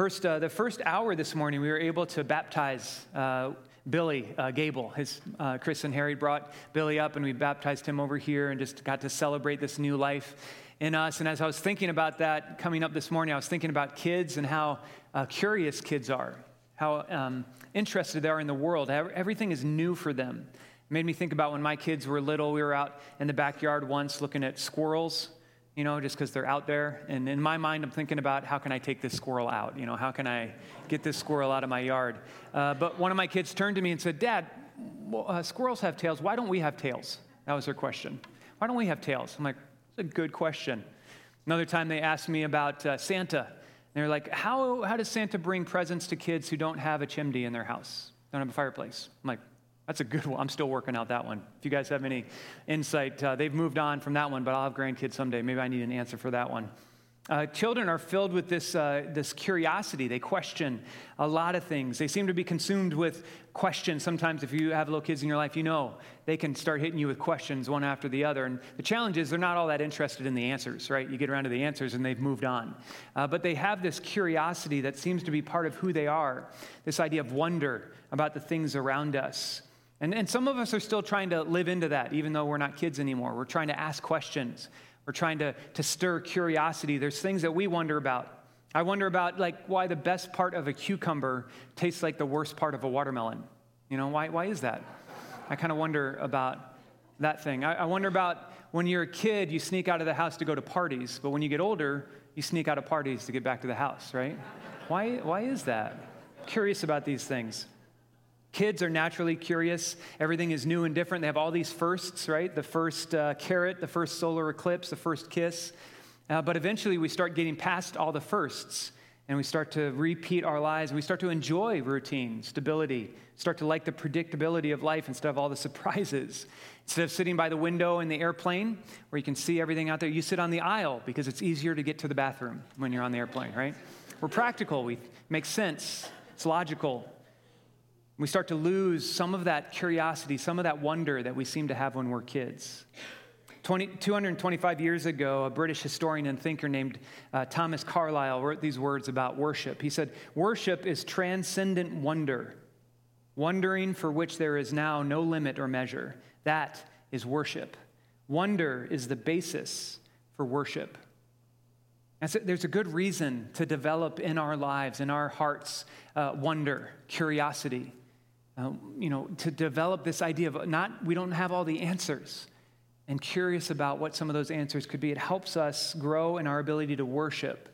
First, uh, the first hour this morning, we were able to baptize uh, Billy uh, Gable. His, uh, Chris and Harry brought Billy up, and we baptized him over here and just got to celebrate this new life in us. And as I was thinking about that coming up this morning, I was thinking about kids and how uh, curious kids are, how um, interested they are in the world. Everything is new for them. Made me think about when my kids were little. We were out in the backyard once looking at squirrels you know, just because they're out there. And in my mind, I'm thinking about how can I take this squirrel out? You know, how can I get this squirrel out of my yard? Uh, but one of my kids turned to me and said, Dad, well, uh, squirrels have tails. Why don't we have tails? That was their question. Why don't we have tails? I'm like, that's a good question. Another time they asked me about uh, Santa. They're like, how, how does Santa bring presents to kids who don't have a chimney in their house, don't have a fireplace? I'm like, that's a good one. I'm still working out that one. If you guys have any insight, uh, they've moved on from that one, but I'll have grandkids someday. Maybe I need an answer for that one. Uh, children are filled with this, uh, this curiosity. They question a lot of things. They seem to be consumed with questions. Sometimes, if you have little kids in your life, you know they can start hitting you with questions one after the other. And the challenge is they're not all that interested in the answers, right? You get around to the answers and they've moved on. Uh, but they have this curiosity that seems to be part of who they are this idea of wonder about the things around us. And, and some of us are still trying to live into that, even though we're not kids anymore. We're trying to ask questions. We're trying to, to stir curiosity. There's things that we wonder about. I wonder about like why the best part of a cucumber tastes like the worst part of a watermelon. You know, why, why is that? I kind of wonder about that thing. I, I wonder about when you're a kid, you sneak out of the house to go to parties, but when you get older, you sneak out of parties to get back to the house, right? Why, why is that? Curious about these things. Kids are naturally curious. Everything is new and different. They have all these firsts, right? The first uh, carrot, the first solar eclipse, the first kiss. Uh, but eventually we start getting past all the firsts and we start to repeat our lives. and We start to enjoy routine, stability, start to like the predictability of life instead of all the surprises. Instead of sitting by the window in the airplane where you can see everything out there, you sit on the aisle because it's easier to get to the bathroom when you're on the airplane, right? We're practical. We make sense. It's logical. We start to lose some of that curiosity, some of that wonder that we seem to have when we're kids. 20, 225 years ago, a British historian and thinker named uh, Thomas Carlyle wrote these words about worship. He said, Worship is transcendent wonder, wondering for which there is now no limit or measure. That is worship. Wonder is the basis for worship. And so there's a good reason to develop in our lives, in our hearts, uh, wonder, curiosity. Uh, you know, to develop this idea of not, we don't have all the answers and curious about what some of those answers could be. It helps us grow in our ability to worship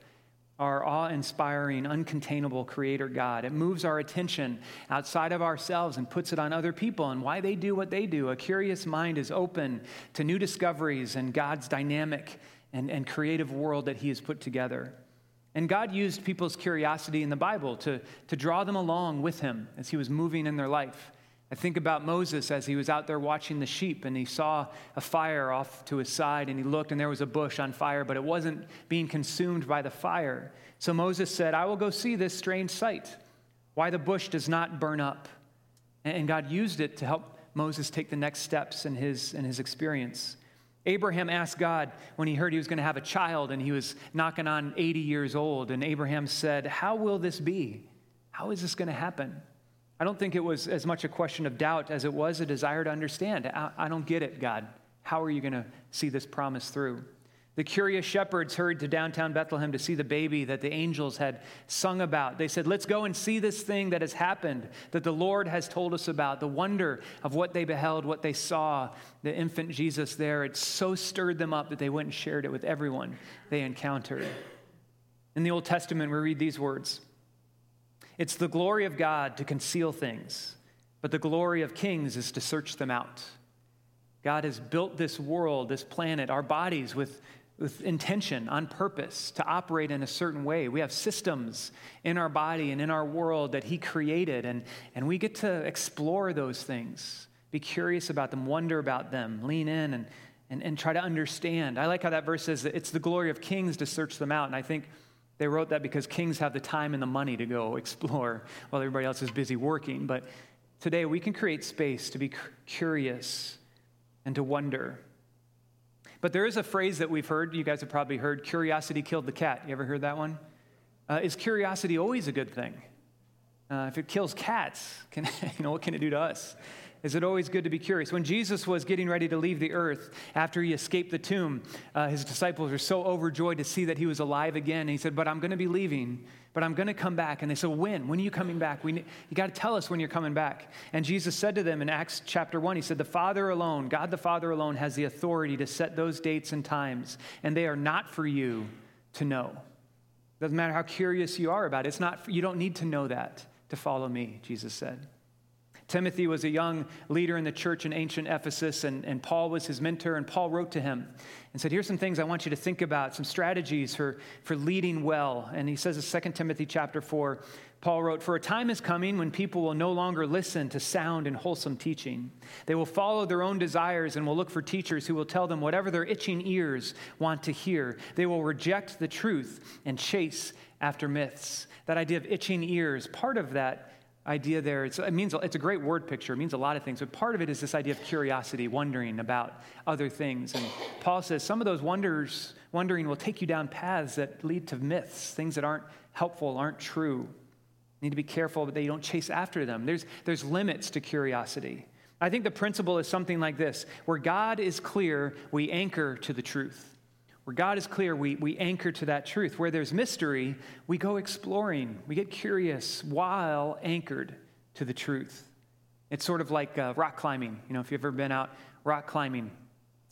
our awe inspiring, uncontainable Creator God. It moves our attention outside of ourselves and puts it on other people and why they do what they do. A curious mind is open to new discoveries and God's dynamic and, and creative world that He has put together. And God used people's curiosity in the Bible to, to draw them along with him as he was moving in their life. I think about Moses as he was out there watching the sheep and he saw a fire off to his side and he looked and there was a bush on fire, but it wasn't being consumed by the fire. So Moses said, I will go see this strange sight, why the bush does not burn up. And God used it to help Moses take the next steps in his, in his experience. Abraham asked God when he heard he was going to have a child and he was knocking on 80 years old. And Abraham said, How will this be? How is this going to happen? I don't think it was as much a question of doubt as it was a desire to understand. I, I don't get it, God. How are you going to see this promise through? The curious shepherds hurried to downtown Bethlehem to see the baby that the angels had sung about. They said, Let's go and see this thing that has happened, that the Lord has told us about, the wonder of what they beheld, what they saw, the infant Jesus there. It so stirred them up that they went and shared it with everyone they encountered. In the Old Testament, we read these words It's the glory of God to conceal things, but the glory of kings is to search them out. God has built this world, this planet, our bodies with with intention, on purpose, to operate in a certain way. We have systems in our body and in our world that He created, and, and we get to explore those things, be curious about them, wonder about them, lean in and, and, and try to understand. I like how that verse says that it's the glory of kings to search them out, and I think they wrote that because kings have the time and the money to go explore while everybody else is busy working. But today we can create space to be curious and to wonder. But there is a phrase that we've heard, you guys have probably heard curiosity killed the cat. You ever heard that one? Uh, is curiosity always a good thing? Uh, if it kills cats, can, you know, what can it do to us? Is it always good to be curious? When Jesus was getting ready to leave the earth after he escaped the tomb, uh, his disciples were so overjoyed to see that he was alive again. And he said, But I'm going to be leaving, but I'm going to come back. And they said, When? When are you coming back? We, you got to tell us when you're coming back. And Jesus said to them in Acts chapter 1, He said, The Father alone, God the Father alone, has the authority to set those dates and times, and they are not for you to know. Doesn't matter how curious you are about it. It's not, you don't need to know that to follow me, Jesus said. Timothy was a young leader in the church in ancient Ephesus, and, and Paul was his mentor. And Paul wrote to him and said, Here's some things I want you to think about, some strategies for, for leading well. And he says in 2 Timothy chapter 4, Paul wrote, For a time is coming when people will no longer listen to sound and wholesome teaching. They will follow their own desires and will look for teachers who will tell them whatever their itching ears want to hear. They will reject the truth and chase after myths. That idea of itching ears, part of that idea there. It's, it means it's a great word picture. It means a lot of things, but part of it is this idea of curiosity, wondering about other things. And Paul says some of those wonders, wondering will take you down paths that lead to myths, things that aren't helpful, aren't true. You need to be careful that you don't chase after them. There's, there's limits to curiosity. I think the principle is something like this where God is clear, we anchor to the truth. Where God is clear, we, we anchor to that truth. Where there's mystery, we go exploring. We get curious while anchored to the truth. It's sort of like uh, rock climbing. You know, if you've ever been out rock climbing,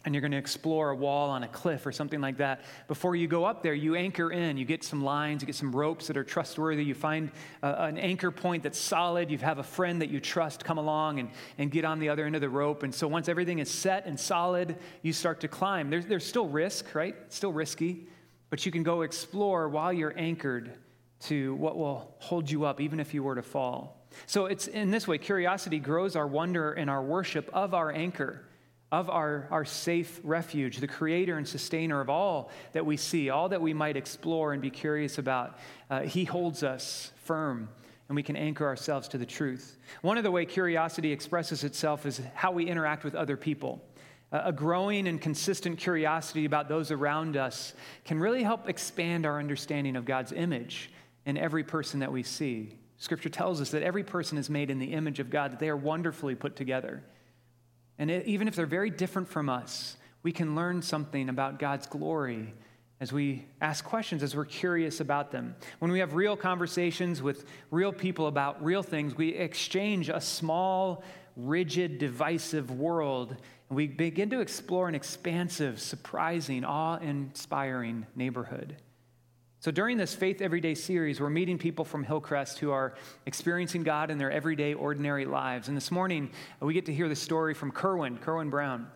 and you're going to explore a wall on a cliff or something like that, before you go up there, you anchor in. You get some lines, you get some ropes that are trustworthy. You find uh, an anchor point that's solid. You have a friend that you trust come along and, and get on the other end of the rope. And so once everything is set and solid, you start to climb. There's, there's still risk, right? It's still risky, but you can go explore while you're anchored to what will hold you up, even if you were to fall. So it's in this way, curiosity grows our wonder and our worship of our anchor of our, our safe refuge, the creator and sustainer of all that we see, all that we might explore and be curious about. Uh, he holds us firm and we can anchor ourselves to the truth. One of the way curiosity expresses itself is how we interact with other people. Uh, a growing and consistent curiosity about those around us can really help expand our understanding of God's image in every person that we see. Scripture tells us that every person is made in the image of God, that they are wonderfully put together. And it, even if they're very different from us, we can learn something about God's glory as we ask questions, as we're curious about them. When we have real conversations with real people about real things, we exchange a small, rigid, divisive world, and we begin to explore an expansive, surprising, awe inspiring neighborhood. So, during this Faith Everyday series, we're meeting people from Hillcrest who are experiencing God in their everyday, ordinary lives. And this morning, we get to hear the story from Kerwin, Kerwin Brown.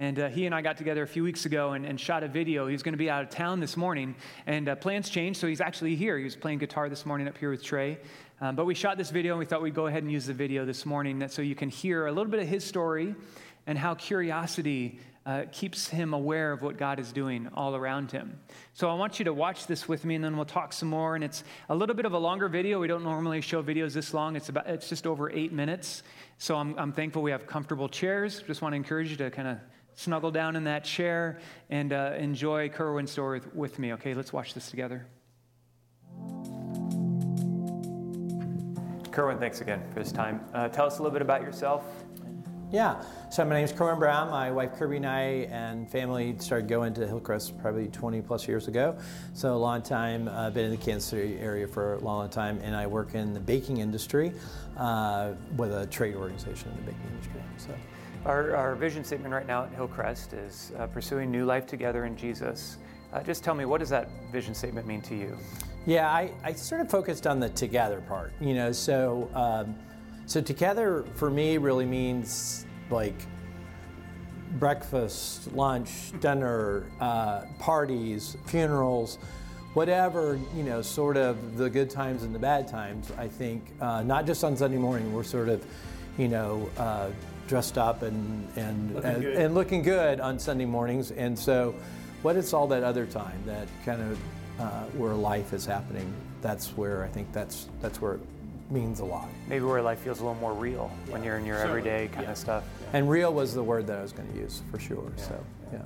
And uh, he and I got together a few weeks ago and, and shot a video. He's going to be out of town this morning, and uh, plans changed, so he's actually here. He was playing guitar this morning up here with Trey. Um, but we shot this video, and we thought we'd go ahead and use the video this morning so you can hear a little bit of his story and how curiosity uh, keeps him aware of what God is doing all around him. So I want you to watch this with me, and then we'll talk some more. And it's a little bit of a longer video. We don't normally show videos this long. It's about it's just over eight minutes. So I'm, I'm thankful we have comfortable chairs. Just want to encourage you to kind of snuggle down in that chair and uh, enjoy Kerwin's story with, with me. Okay, let's watch this together. Kerwin, thanks again for this time. Uh, tell us a little bit about yourself yeah. So my name is Kerwin Brown. My wife Kirby and I and family started going to Hillcrest probably 20 plus years ago. So a long time. I've uh, been in the Kansas City area for a long, long time, and I work in the baking industry uh, with a trade organization in the baking industry. So. Our, our vision statement right now at Hillcrest is uh, pursuing new life together in Jesus. Uh, just tell me, what does that vision statement mean to you? Yeah, I, I sort of focused on the together part. You know, so. Um, so together for me really means like breakfast, lunch, dinner, uh, parties, funerals, whatever, you know, sort of the good times and the bad times, I think, uh, not just on Sunday morning, we're sort of, you know, uh, dressed up and, and, looking and, and, looking good on Sunday mornings. And so, what is all that other time, that kind of uh, where life is happening? That's where I think that's, that's where means a lot. Maybe where life feels a little more real yeah. when you're in your everyday kind yeah. of stuff. And real was the word that I was going to use for sure. Yeah. So, yeah.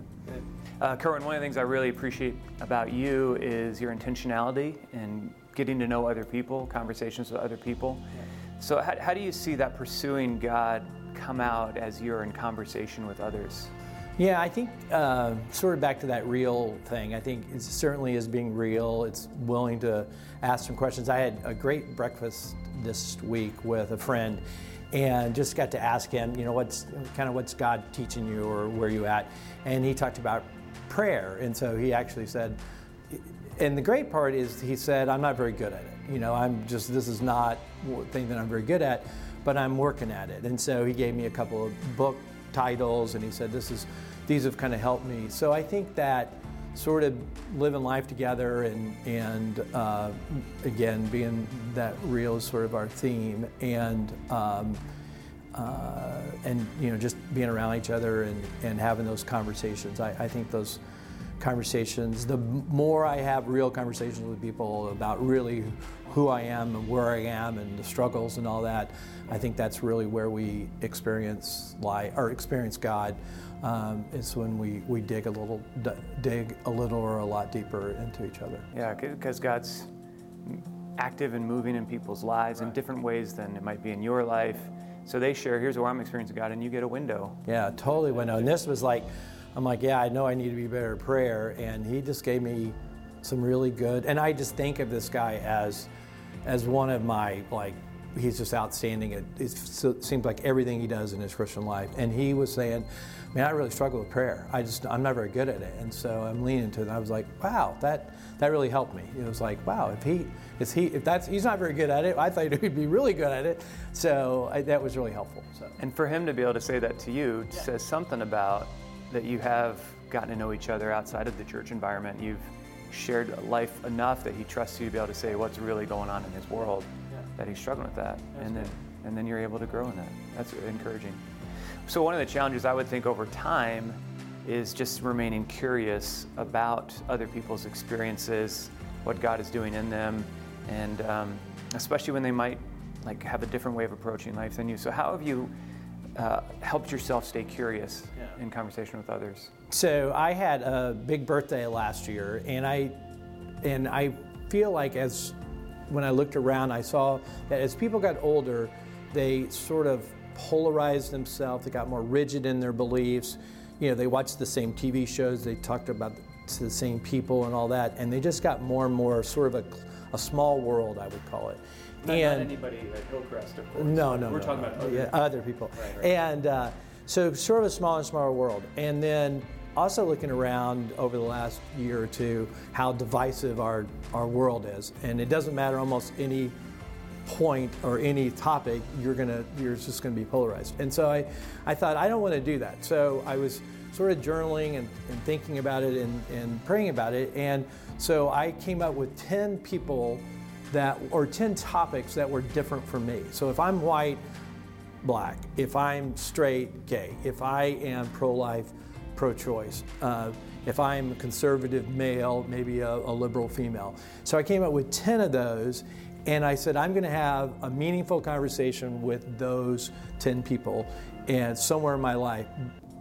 Uh, Kerwin, one of the things I really appreciate about you is your intentionality and getting to know other people, conversations with other people. Yeah. So, how, how do you see that pursuing God come out as you're in conversation with others? Yeah, I think uh, sort of back to that real thing. I think it certainly is being real. It's willing to ask some questions. I had a great breakfast this week with a friend, and just got to ask him, you know, what's kind of what's God teaching you or where you at? And he talked about prayer, and so he actually said, and the great part is he said, I'm not very good at it. You know, I'm just this is not a thing that I'm very good at, but I'm working at it. And so he gave me a couple of book titles, and he said, this is these have kind of helped me. So I think that sort of living life together and and uh, again being that real is sort of our theme and um, uh, and you know just being around each other and, and having those conversations I, I think those conversations the more I have real conversations with people about really who I am and where I am and the struggles and all that I think that's really where we experience life or experience God um, is when we, we dig a little d- dig a little or a lot deeper into each other. Yeah, because God's active and moving in people's lives right. in different ways than it might be in your life. So they share, here's where I'm experiencing God, and you get a window. Yeah, totally window. And this was like, I'm like, yeah, I know I need to be better at prayer, and he just gave me some really good. And I just think of this guy as, as one of my like he's just outstanding. It, it, seems like everything he does in his Christian life. And he was saying, man, I really struggle with prayer. I just, I'm not very good at it. And so I'm leaning to it. And I was like, wow, that, that really helped me. It was like, wow, if he, is he, if that's, he's not very good at it, I thought he'd be really good at it. So I, that was really helpful. So. And for him to be able to say that to you yeah. says something about that you have gotten to know each other outside of the church environment. You've shared life enough that he trusts you to be able to say what's really going on in his world. That he's struggling with that. That's and then, and then you're able to grow in that. That's encouraging. So, one of the challenges I would think over time is just remaining curious about other people's experiences, what God is doing in them, and um, especially when they might like have a different way of approaching life than you. So, how have you uh, helped yourself stay curious yeah. in conversation with others? So, I had a big birthday last year, and I and I feel like as when I looked around, I saw that as people got older, they sort of polarized themselves, they got more rigid in their beliefs. You know, they watched the same TV shows, they talked about the same people and all that, and they just got more and more sort of a, a small world, I would call it. Not, and not anybody at Hillcrest, of course. No, no, We're no, talking about other, yeah, other people. Right, right. And uh, so, sort of a smaller and smaller world. And then also looking around over the last year or two, how divisive our, our world is. And it doesn't matter almost any point or any topic, you're gonna you're just gonna be polarized. And so I, I thought I don't want to do that. So I was sort of journaling and, and thinking about it and, and praying about it. And so I came up with 10 people that or 10 topics that were different for me. So if I'm white, black, if I'm straight, gay, if I am pro-life, pro-choice, uh, if I'm a conservative male, maybe a, a liberal female. So I came up with 10 of those and I said, I'm going to have a meaningful conversation with those 10 people and somewhere in my life.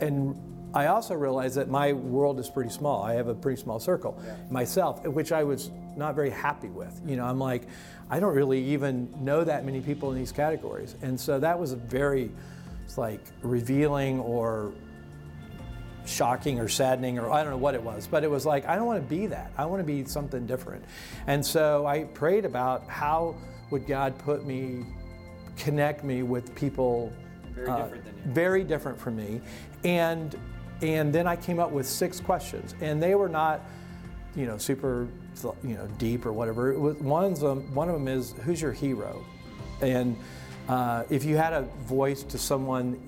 And I also realized that my world is pretty small. I have a pretty small circle yeah. myself, which I was not very happy with. You know, I'm like, I don't really even know that many people in these categories. And so that was a very, like revealing or shocking or saddening or I don't know what it was, but it was like, I don't want to be that. I want to be something different. And so I prayed about how would God put me, connect me with people very, uh, different, than you. very different from me. And, and then I came up with six questions, and they were not, you know, super, you know, deep or whatever. Was, one, of them, one of them is, who's your hero? And uh, if you had a voice to someone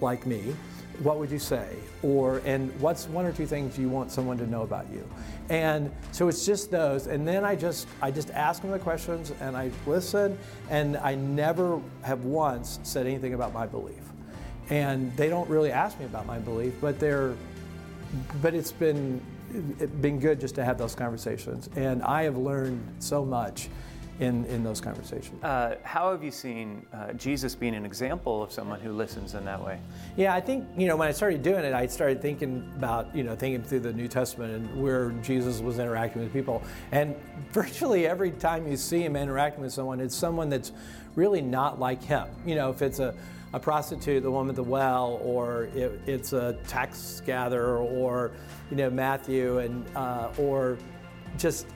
like me, what would you say? Or, and what's one or two things you want someone to know about you? And so it's just those. And then I just, I just ask them the questions and I listen and I never have once said anything about my belief. And they don't really ask me about my belief, but they're, but it's been, it's been good just to have those conversations. And I have learned so much in, in those conversations. Uh, how have you seen uh, Jesus being an example of someone who listens in that way? Yeah, I think, you know, when I started doing it, I started thinking about, you know, thinking through the New Testament and where Jesus was interacting with people. And virtually every time you see him interacting with someone, it's someone that's really not like him. You know, if it's a, a prostitute, the woman at the well, or it, it's a tax gatherer, or, you know, Matthew, and, uh, or just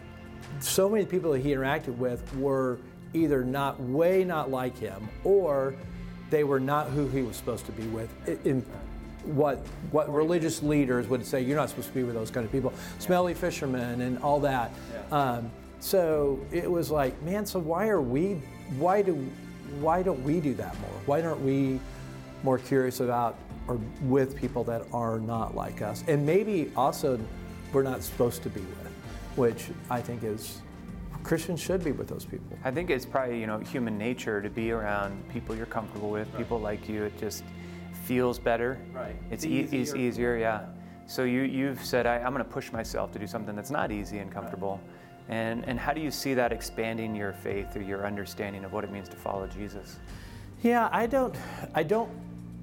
so many people that he interacted with were either not way not like him or they were not who he was supposed to be with. In what what religious leaders would say you're not supposed to be with those kind of people. Smelly fishermen and all that. Um, so it was like man so why are we why do why don't we do that more? Why aren't we more curious about or with people that are not like us? And maybe also we're not supposed to be with which I think is Christians should be with those people. I think it's probably you know human nature to be around people you're comfortable with, right. people like you. It just feels better. Right. It's, e- easier. it's easier, yeah. So you you've said I, am going to push myself to do something that's not easy and comfortable. Right. And and how do you see that expanding your faith or your understanding of what it means to follow Jesus? Yeah, I don't I don't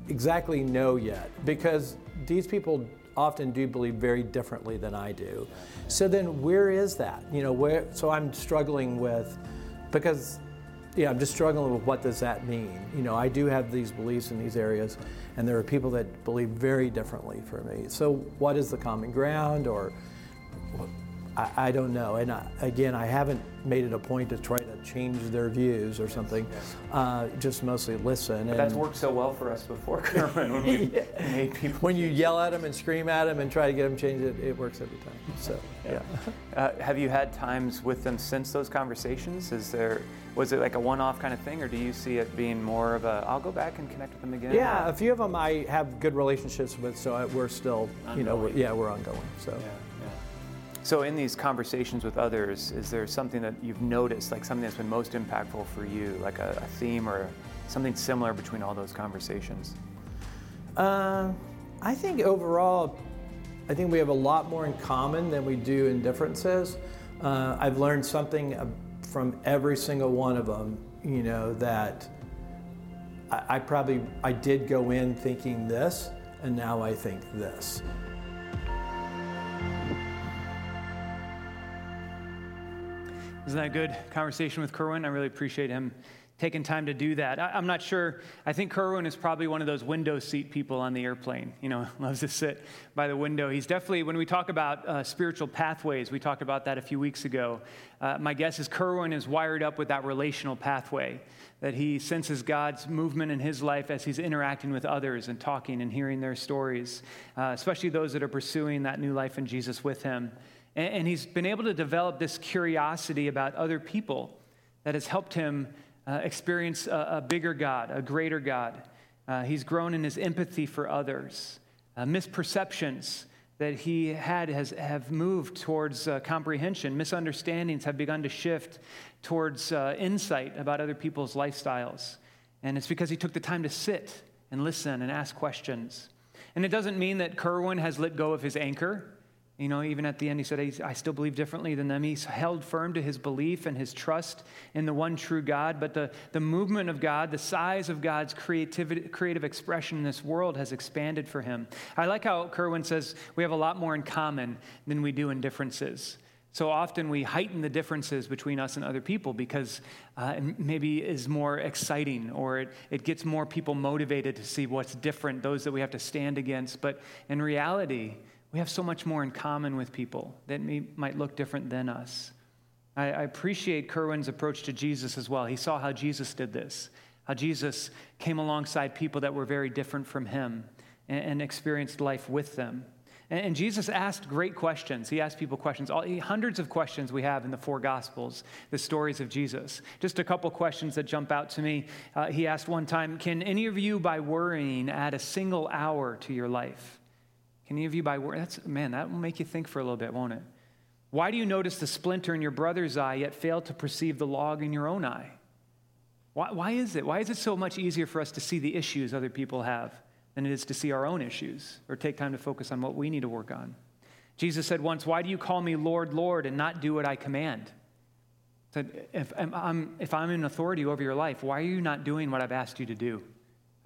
exactly know yet because these people often do believe very differently than I do. So then where is that? You know, where so I'm struggling with because yeah, I'm just struggling with what does that mean? You know, I do have these beliefs in these areas and there are people that believe very differently for me. So what is the common ground or I, I don't know. And I, again, I haven't made it a point to try to change their views or something. Uh, just mostly listen. But that's worked so well for us before, Kerwin, when we yeah. made people. When you yell at them and scream at them and try to get them changed, it, it works every time. So, yeah. Uh, have you had times with them since those conversations? Is there was it like a one-off kind of thing, or do you see it being more of a I'll go back and connect with them again? Yeah, a few of them I have good relationships with, so we're still, ongoing. you know, we're, yeah, we're ongoing. So. Yeah. So, in these conversations with others, is there something that you've noticed, like something that's been most impactful for you, like a, a theme or something similar between all those conversations? Uh, I think overall, I think we have a lot more in common than we do in differences. Uh, I've learned something from every single one of them, you know, that I, I probably I did go in thinking this, and now I think this. Isn't that a good conversation with Kerwin? I really appreciate him taking time to do that. I, am not sure. I think Kerwin is probably one of those window seat people on the airplane. You know, loves to sit by the window. He's definitely, when we talk about uh, spiritual pathways, we talked about that a few weeks ago. Uh, my guess is Kerwin is wired up with that relational pathway, that he senses God's movement in his life as he's interacting with others and talking and hearing their stories, uh, especially those that are pursuing that new life in Jesus with him. And, he's been able to develop this curiosity about other people that has helped him uh, experience a, a, bigger God, a greater God. Uh, he's grown in his empathy for others. Uh, misperceptions that he had has, have moved towards uh, comprehension. Misunderstandings have begun to shift towards uh, insight about other people's lifestyles. And it's because he took the time to sit and listen and ask questions. And it doesn't mean that Kerwin has let go of his anchor. You know, even at the end, he said, I still believe differently than them. He's held firm to his belief and his trust in the one true God. But the, the movement of God, the size of God's creativity, creative expression in this world has expanded for him. I like how Kerwin says we have a lot more in common than we do in differences. So often we heighten the differences between us and other people because uh, it maybe is more exciting or it, it gets more people motivated to see what's different, those that we have to stand against. But in reality, we have so much more in common with people that may, might look different than us. I, I appreciate Kerwin's approach to Jesus as well. He saw how Jesus did this, how Jesus came alongside people that were very different from him and, and experienced life with them. And, and, Jesus asked great questions. He asked people questions, all, hundreds of questions we have in the four Gospels, the stories of Jesus. Just a couple questions that jump out to me. Uh, he asked one time Can any of you, by worrying, add a single hour to your life? Any of you by word? That's man, that will make you think for a little bit, won't it? Why do you notice the splinter in your brother's eye, yet fail to perceive the log in your own eye? Why, why is it? Why is it so much easier for us to see the issues other people have than it is to see our own issues or take time to focus on what we need to work on? Jesus said once, Why do you call me Lord, Lord, and not do what I command? He Said, if I'm, if I'm in authority over your life, why are you not doing what I've asked you to do?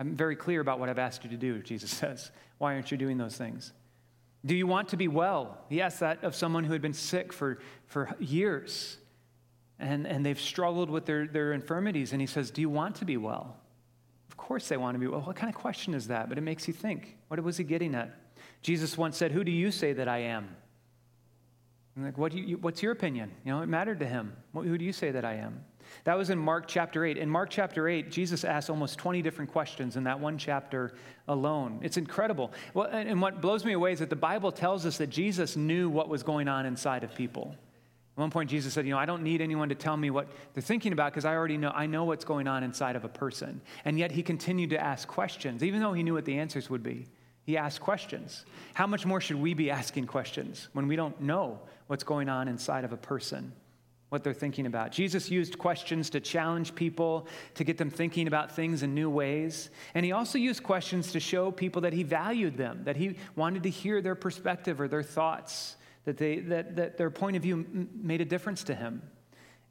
I'm very clear about what I've asked you to do, Jesus says. Why aren't you doing those things? Do you want to be well? He asked that of someone who had been sick for, for years and, and they've struggled with their, their infirmities. And he says, Do you want to be well? Of course they want to be well. What kind of question is that? But it makes you think. What was he getting at? Jesus once said, Who do you say that I am? I'm like, what you, what's your opinion? You know, it mattered to him. Who do you say that I am? That was in Mark chapter 8. In Mark chapter 8, Jesus asked almost 20 different questions in that one chapter alone. It's incredible. Well, and what blows me away is that the Bible tells us that Jesus knew what was going on inside of people. At one point, Jesus said, You know, I don't need anyone to tell me what they're thinking about because I already know, I know what's going on inside of a person. And yet, he continued to ask questions, even though he knew what the answers would be. He asked questions. How much more should we be asking questions when we don't know what's going on inside of a person, what they're thinking about? Jesus used questions to challenge people, to get them thinking about things in new ways. And he also used questions to show people that he valued them, that he wanted to hear their perspective or their thoughts, that, they, that, that their point of view made a difference to him.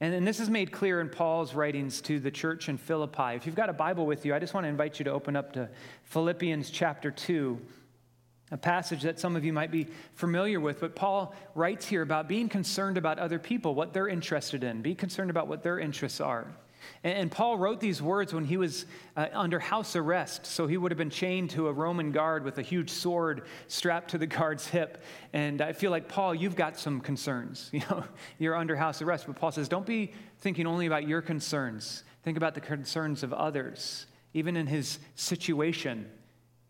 And, and this is made clear in Paul's writings to the church in Philippi. If you've got a Bible with you, I just want to invite you to open up to Philippians chapter 2, a passage that some of you might be familiar with. But Paul writes here about being concerned about other people, what they're interested in. Be concerned about what their interests are. And, Paul wrote these words when he was uh, under house arrest. So he would have been chained to a Roman guard with a huge sword strapped to the guard's hip. And I feel like, Paul, you've got some concerns. You know, you're under house arrest. But Paul says, don't be thinking only about your concerns. Think about the concerns of others. Even in his situation,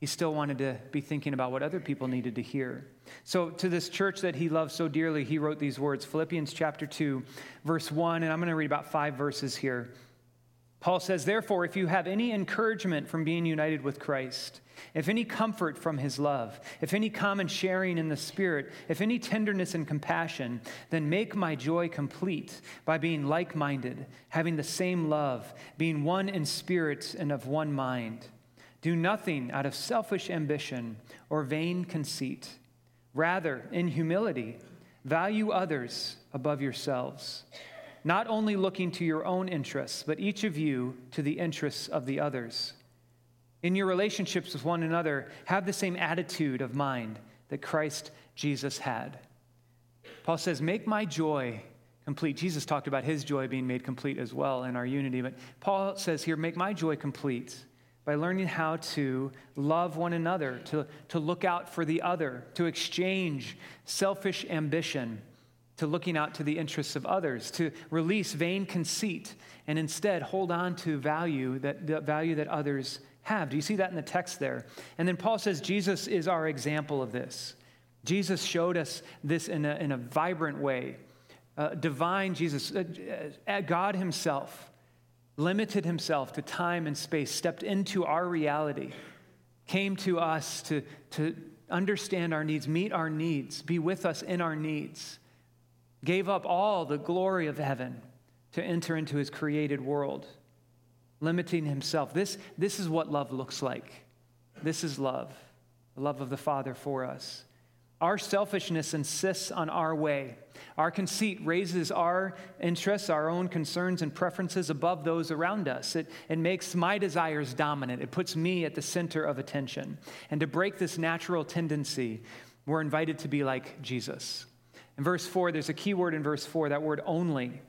he still wanted to be thinking about what other people needed to hear. So, to this church that he loved so dearly, he wrote these words Philippians chapter 2, verse 1, and I'm going to read about five verses here. Paul says, Therefore, if you have any encouragement from being united with Christ, if any comfort from his love, if any common sharing in the Spirit, if any tenderness and compassion, then make my joy complete by being like minded, having the same love, being one in spirit and of one mind. Do nothing out of selfish ambition or vain conceit. Rather, in humility, value others above yourselves not only looking to your own interests, but each of you to the interests of the others. In your relationships with one another, have the same attitude of mind that Christ Jesus had. Paul says, Make my joy complete. Jesus talked about his joy being made complete as well in our unity, but Paul says here, Make my joy complete by learning how to love one another, to, to look out for the other, to exchange selfish ambition to looking out to the interests of others, to release vain conceit, and instead hold on to value that, the value that others have. Do you see that in the text there? And then Paul says Jesus is our example of this. Jesus showed us this in a, in a vibrant way. Uh, divine Jesus, uh, uh, God Himself, limited Himself to time and space, stepped into our reality, came to us to, to understand our needs, meet our needs, be with us in our needs gave up all the glory of heaven to enter into his created world, limiting himself. This, this is what love looks like. This is love, the love of the Father for us. Our selfishness insists on our way. Our conceit raises our interests, our own concerns and preferences above those around us. It, it makes my desires dominant. It puts me at the center of attention. And to break this natural tendency, we're invited to be like Jesus. In verse 4, there's a key word in verse 4, that word only.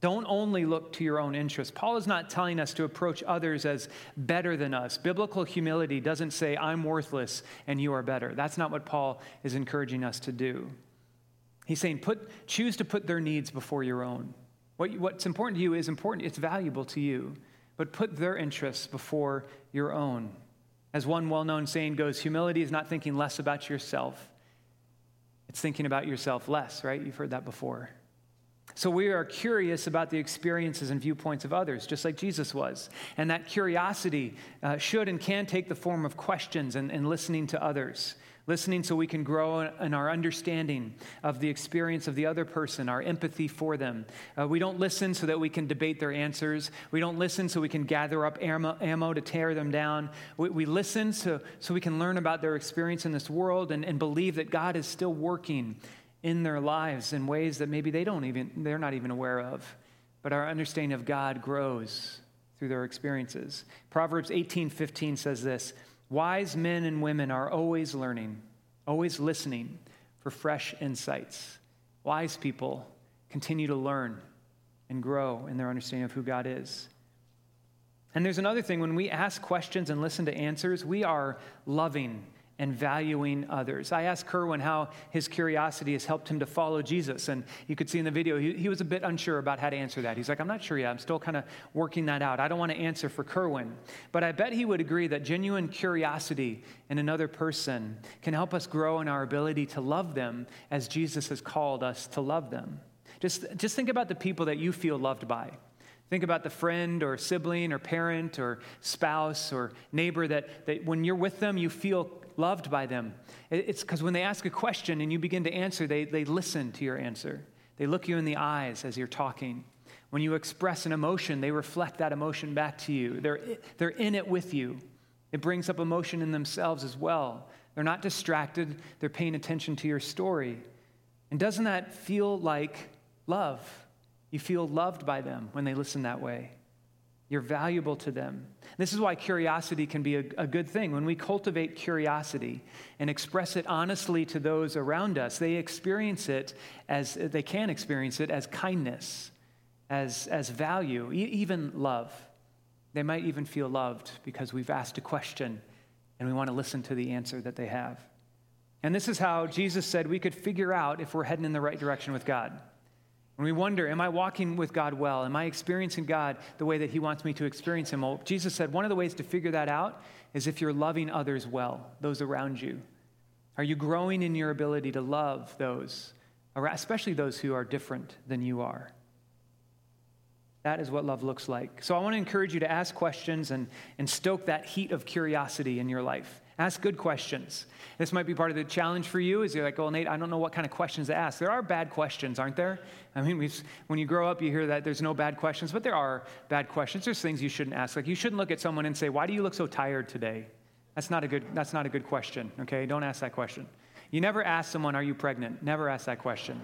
Don't only look to your own interests. Paul is not telling us to approach others as better than us. Biblical humility doesn't say, I'm worthless and you are better. That's not what Paul is encouraging us to do. He's saying, put, choose to put their needs before your own. What, what's important to you is important, it's valuable to you, but put their interests before your own. As one well known saying goes, humility is not thinking less about yourself, it's thinking about yourself less, right? You've heard that before. So we are curious about the experiences and viewpoints of others, just like Jesus was. And that curiosity uh, should and can take the form of questions and, and listening to others listening so we can grow in our understanding of the experience of the other person, our empathy for them. Uh, we don't listen so that we can debate their answers. We don't listen so we can gather up ammo, ammo to tear them down. We, we, listen so, so we can learn about their experience in this world and, and believe that God is still working in their lives in ways that maybe they don't even, they're not even aware of. But our understanding of God grows through their experiences. Proverbs 18:15 says this, wise men and women are always learning, always listening for fresh insights. Wise people continue to learn and grow in their understanding of who God is. And there's another thing when we ask questions and listen to answers, we are loving and valuing others. I asked Kerwin how his curiosity has helped him to follow Jesus. And you could see in the video, he, he was a bit unsure about how to answer that. He's like, I'm not sure yet. I'm still kind of working that out. I don't want to answer for Kerwin. But I bet he would agree that genuine curiosity in another person can help us grow in our ability to love them as Jesus has called us to love them. Just, just think about the people that you feel loved by. Think about the friend or sibling or parent or spouse or neighbor that, that when you're with them, you feel loved by them. It's because when they ask a question and you begin to answer, they, they listen to your answer. They look you in the eyes as you're talking. When you express an emotion, they reflect that emotion back to you. They're, they're in it with you. It brings up emotion in themselves as well. They're not distracted, they're paying attention to your story. And doesn't that feel like love? You feel loved by them when they listen that way. You're valuable to them. This is why curiosity can be a, a, good thing. When we cultivate curiosity and express it honestly to those around us, they experience it as they can experience it as kindness, as, as value, e- even love. They might even feel loved because we've asked a question and we want to listen to the answer that they have. And this is how Jesus said we could figure out if we're heading in the right direction with God. When we wonder, am I walking with God well? Am I experiencing God the way that He wants me to experience Him? Well, Jesus said one of the ways to figure that out is if you're loving others well, those around you. Are you growing in your ability to love those, especially those who are different than you are? That is what love looks like. So I want to encourage you to ask questions and, and stoke that heat of curiosity in your life. Ask good questions. This might be part of the challenge for you is you're like, well, Nate, I don't know what kind of questions to ask. There are bad questions, aren't there? I mean, when you grow up, you hear that there's no bad questions, but there are bad questions. There's things you shouldn't ask. Like you shouldn't look at someone and say, why do you look so tired today? That's not a good, that's not a good question, okay? Don't ask that question. You never ask someone, are you pregnant? Never ask that question,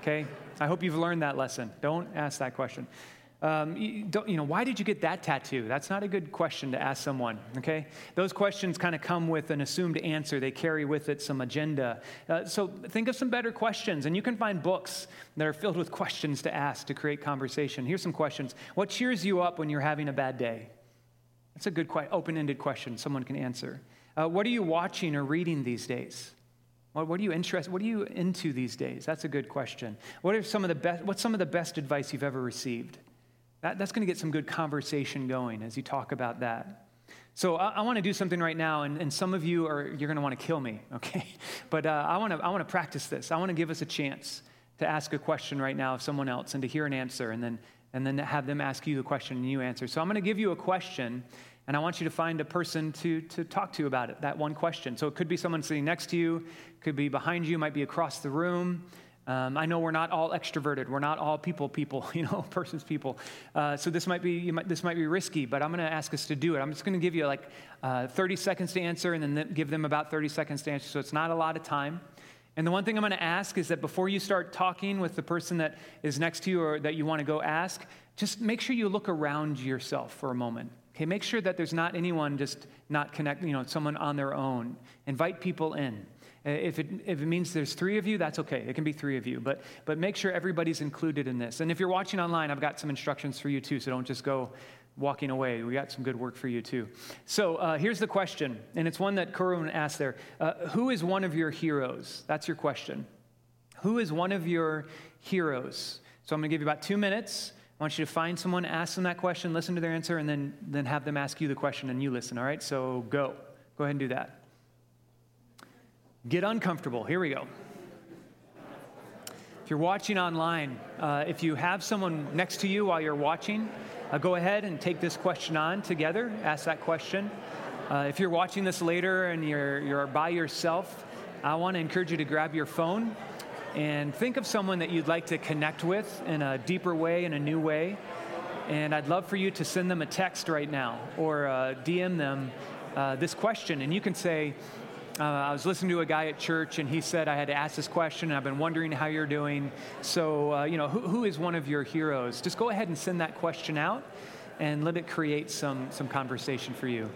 okay? I hope you've learned that lesson. Don't ask that question. Um, you, you, know, why did you get that tattoo? That's not a good question to ask someone, okay? Those questions kind of come with an assumed answer. They carry with it some agenda. Uh, so think of some better questions, and you can find books that are filled with questions to ask to create conversation. Here's some questions What cheers you up when you're having a bad day? That's a good, open ended question someone can answer. Uh, what are you watching or reading these days? What, what are you interested? What are you into these days? That's a good question. What are some of the best? What's some of the best advice you've ever received? That, that's going to get some good conversation going as you talk about that. So I, I want to do something right now, and, and some of you are you're going to want to kill me, okay? But uh, I want to I want to practice this. I want to give us a chance to ask a question right now of someone else and to hear an answer, and then and then have them ask you the question and you answer. So I'm going to give you a question, and I want you to find a person to to talk to about it. That one question. So it could be someone sitting next to you, could be behind you, might be across the room. Um, I know we're not all extroverted. We're not all people people, you know, persons people. Uh, so this might be might, this might be risky, but I'm going to ask us to do it. I'm just going to give you like uh, 30 seconds to answer, and then give them about 30 seconds to answer. So it's not a lot of time. And the one thing I'm going to ask is that before you start talking with the person that is next to you or that you want to go ask, just make sure you look around yourself for a moment. Okay, make sure that there's not anyone just not connect, you know, someone on their own. Invite people in. Uh, if it, if it means there's three of you, that's okay. It can be three of you. But, but make sure everybody's included in this. And if you're watching online, I've got some instructions for you too, so don't just go walking away. We got some good work for you too. So uh, here's the question, and it's one that Kerwin asked there. Uh, who is one of your heroes? That's your question. Who is one of your heroes? So I'm going to give you about two minutes. I want you to find someone, ask them that question, listen to their answer, and then, then have them ask you the question and you listen, all right? So go. Go ahead and do that. Get uncomfortable. Here we go. If you're watching online, uh, if you have someone next to you while you're watching, uh, go ahead and take this question on together. Ask that question. Uh, if you're watching this later and you're, you're by yourself, I want to encourage you to grab your phone and think of someone that you'd like to connect with in a deeper way, in a new way. And I'd love for you to send them a text right now or uh, DM them uh, this question. And you can say, Uh, I was listening to a guy at church, and he said I had to ask this question, and I've been wondering how you're doing. So, uh, you know, who, who is one of your heroes? Just go ahead and send that question out, and let it create some some conversation for you.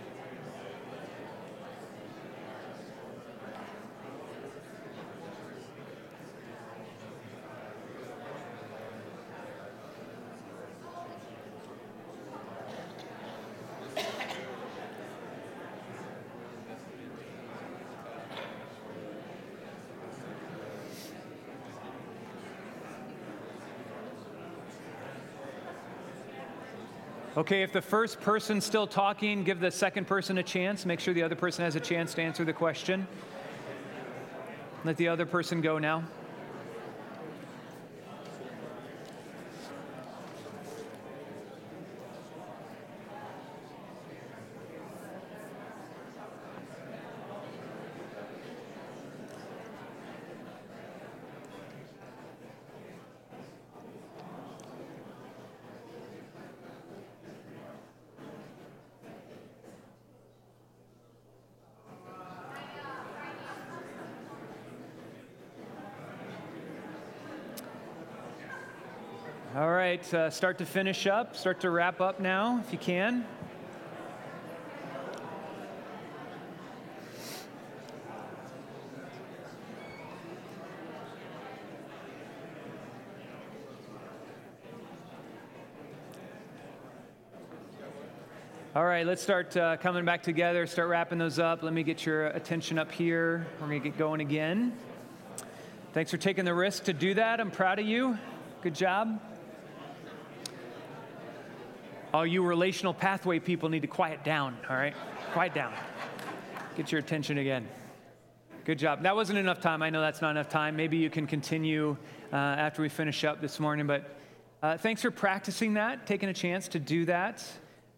Okay, if the first person's still talking, give the second person a chance. Make sure the other person has a chance to answer the question. Let the other person go now. All right, uh, start to finish up, start to wrap up now if you can. All right, let's start uh, coming back together, start wrapping those up. Let me get your attention up here. We're going to get going again. Thanks for taking the risk to do that. I'm proud of you. Good job. All you relational pathway people need to quiet down, all right? Quiet down. Get your attention again. Good job. That wasn't enough time. I know that's not enough time. Maybe you can continue uh, after we finish up this morning, but uh, thanks for practicing that, taking a chance to do that.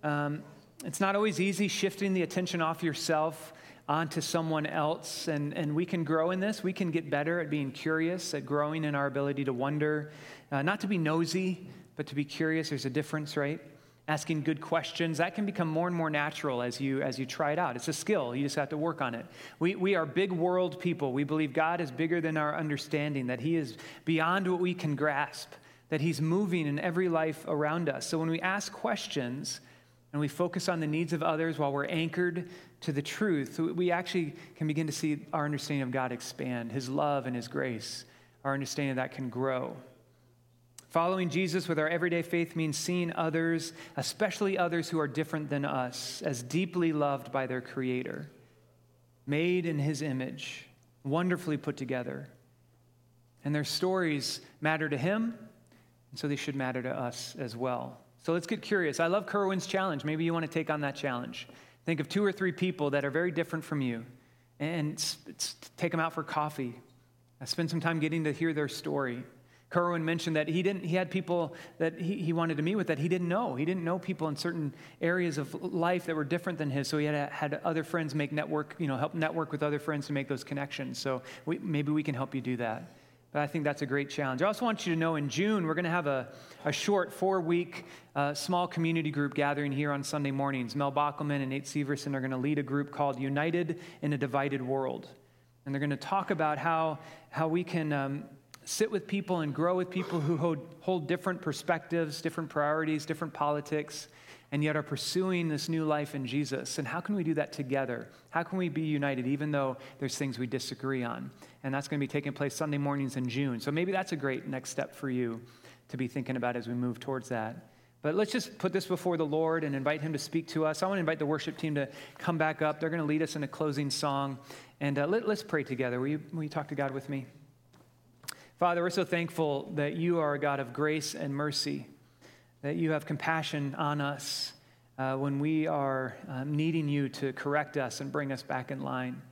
Um, it's not always easy shifting the attention off yourself onto someone else, and, and we can grow in this. We can get better at being curious, at growing in our ability to wonder, uh, not to be nosy, but to be curious. There's a difference, right? Asking good questions that can become more and more natural as you as you try it out. It's a skill you just have to work on it. We, we are big world people. We believe god is bigger than our understanding that he is beyond what we can grasp that he's moving in every life around us. So when we ask questions and we focus on the needs of others while we're anchored to the truth we actually can begin to see our understanding of god expand. His love and his grace our understanding of that can grow Following Jesus with our everyday faith means seeing others, especially others who are different than us, as deeply loved by their Creator, made in His image, wonderfully put together. And their stories matter to Him, and so they should matter to us as well. So let's get curious. I love Kerwin's challenge. Maybe you want to take on that challenge. Think of two or three people that are very different from you and take them out for coffee. Spend some time getting to hear their story. Kerwin mentioned that he didn't he had people that he, he wanted to meet with that he didn't know. He didn't know people in certain areas of life that were different than his. So he had had other friends make network, you know, help network with other friends to make those connections. So we, maybe we can help you do that. But I think that's a great challenge. I also want you to know in June, we're going to have a, a short four week uh, small community group gathering here on Sunday mornings. Mel Bachelman and Nate Severson are going to lead a group called United in a Divided World. And they're going to talk about how, how we can um, sit with people and grow with people who hold, hold different perspectives, different priorities, different politics, and yet are pursuing this new life in Jesus. And how can we do that together? How can we be united even though there's things we disagree on? And that's going to be taking place Sunday mornings in June. So maybe that's a great next step for you to be thinking about as we move towards that. But let's just put this before the Lord and invite Him to speak to us. I want to invite the worship team to come back up. They're going to lead us in a closing song. And uh, let, us pray together. Will you, will you talk to God with me? Father, we're so thankful that you are a God of grace and mercy, that you have compassion on us uh, when we are um, needing you to correct us and bring us back in line.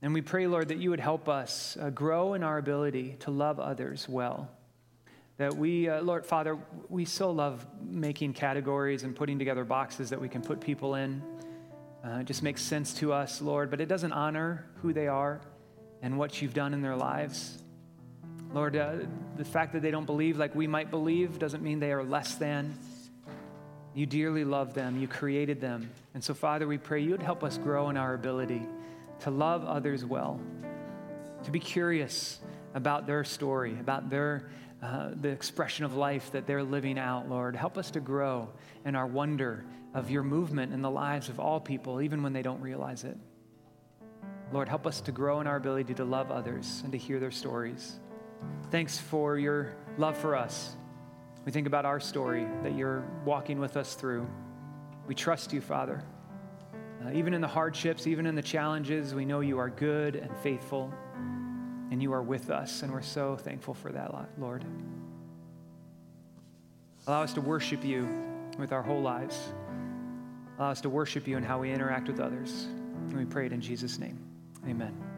And we pray, Lord, that you would help us uh, grow in our ability to love others well. That we, uh, Lord, Father, we so love making categories and putting together boxes that we can put people in. Uh, it just makes sense to us, Lord, but it doesn't honor who they are and what you've done in their lives. Lord, uh, the fact that they don't believe like we might believe doesn't mean they are less than. You dearly love them, you created them. And so, Father, we pray you'd help us grow in our ability to love others well, to be curious about their story, about their uh, the expression of life that they're living out, Lord. Help us to grow in our wonder of your movement in the lives of all people, even when they don't realize it. Lord, help us to grow in our ability to love others and to hear their stories. Thanks for your love for us. We think about our story that you're walking with us through. We trust you, Father. Uh, even in the hardships, even in the challenges, we know you are good and faithful and you are with us, and we're so thankful for that, Lord. Allow us to worship you with our whole lives. Allow us to worship you in how we interact with others. And we pray it in Jesus' name. Amen.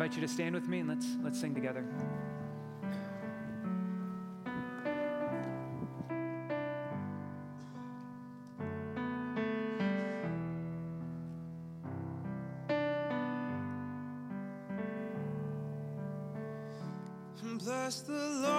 invite you to stand with me and let's, let's sing together. Bless the Lord.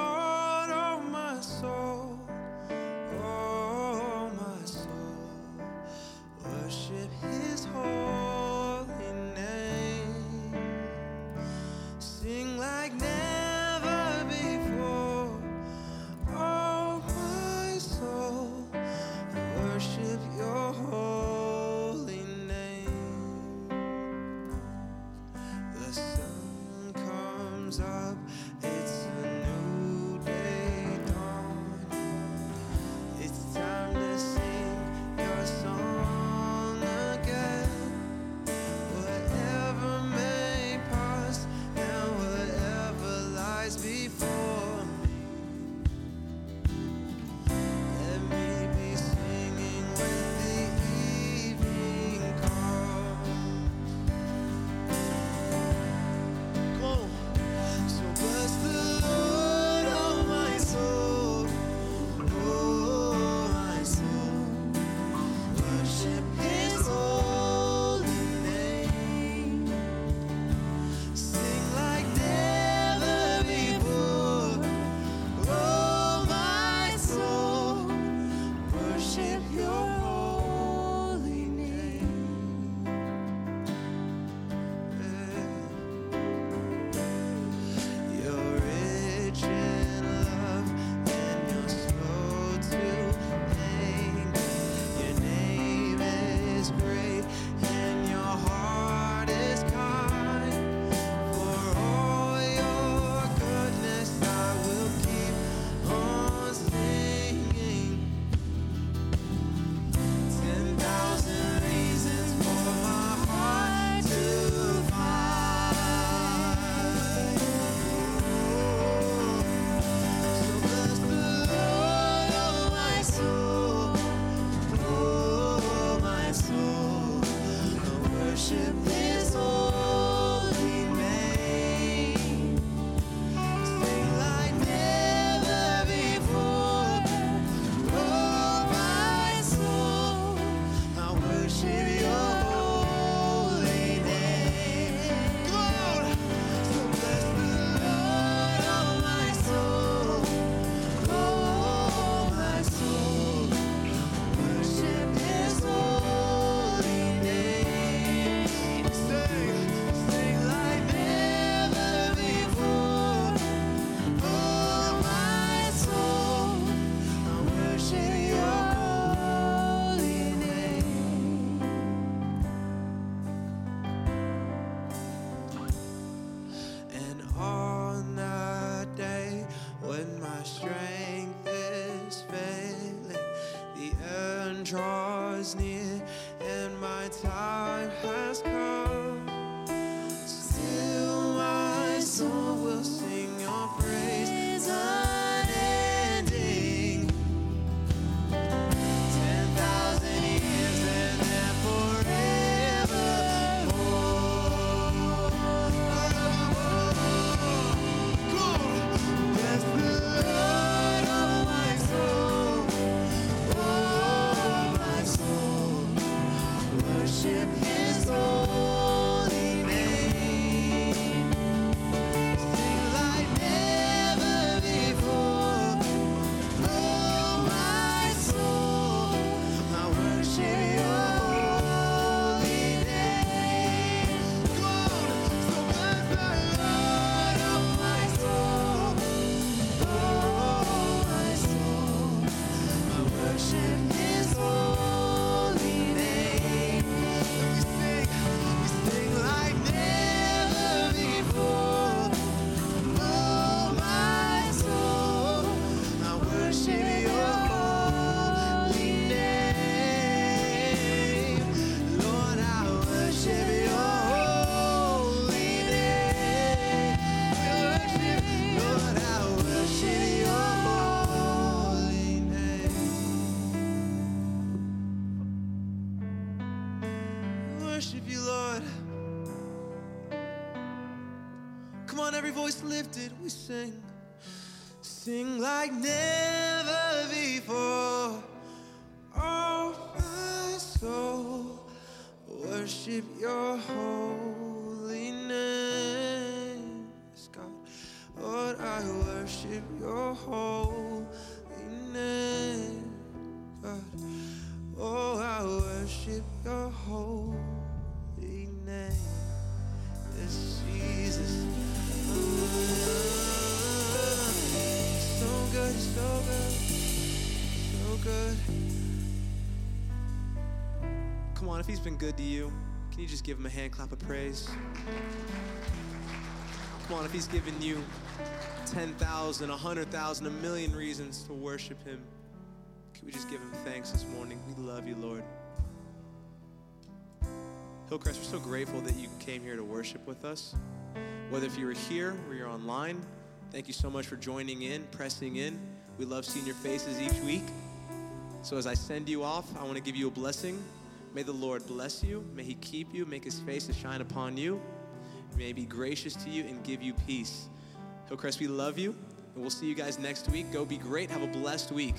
Lifted, we sing. Sing like never before. Oh, my soul, worship your holy name. Yes, God. Lord, I worship your holy name. God. Oh, I worship your holy on, if he's been good to you, can you just give him a hand clap of praise? Come on, if he's given you 10,000, 100,000, a million reasons to worship him, can we just give him thanks this morning? We love you, Lord. Hillcrest, we're so grateful that you came here to worship with us. Whether if you were here or you're online, thank you so much for joining in, pressing in. We love seeing your faces each week. So as I send you off, I want to give you a blessing. May the Lord bless you. May he keep you, make his face to shine upon you. May be gracious to you and give you peace. Hillcrest, we love you, and we'll see you guys next week. Go be great. Have a blessed week.